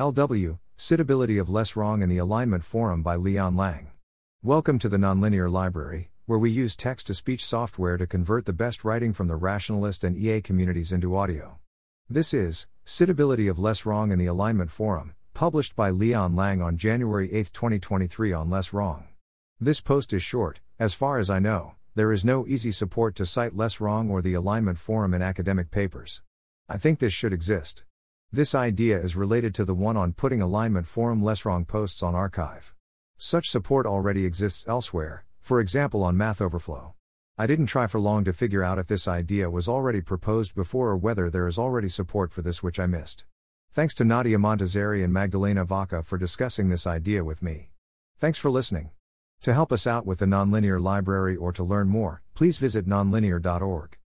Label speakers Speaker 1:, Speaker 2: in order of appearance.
Speaker 1: LW, Citability of Less Wrong in the Alignment Forum by Leon Lang. Welcome to the Nonlinear Library, where we use text to speech software to convert the best writing from the rationalist and EA communities into audio. This is Citability of Less Wrong in the Alignment Forum, published by Leon Lang on January 8, 2023 on Less Wrong. This post is short, as far as I know, there is no easy support to cite Less Wrong or the Alignment Forum in academic papers. I think this should exist. This idea is related to the one on putting alignment forum less wrong posts on arxiv. Such support already exists elsewhere, for example on Math Overflow. I didn't try for long to figure out if this idea was already proposed before or whether there is already support for this which I missed. Thanks to Nadia Montazeri and Magdalena Wache for discussing this idea with me. Thanks for listening. To help us out with the Nonlinear Library or to learn more, please visit nonlinear.org.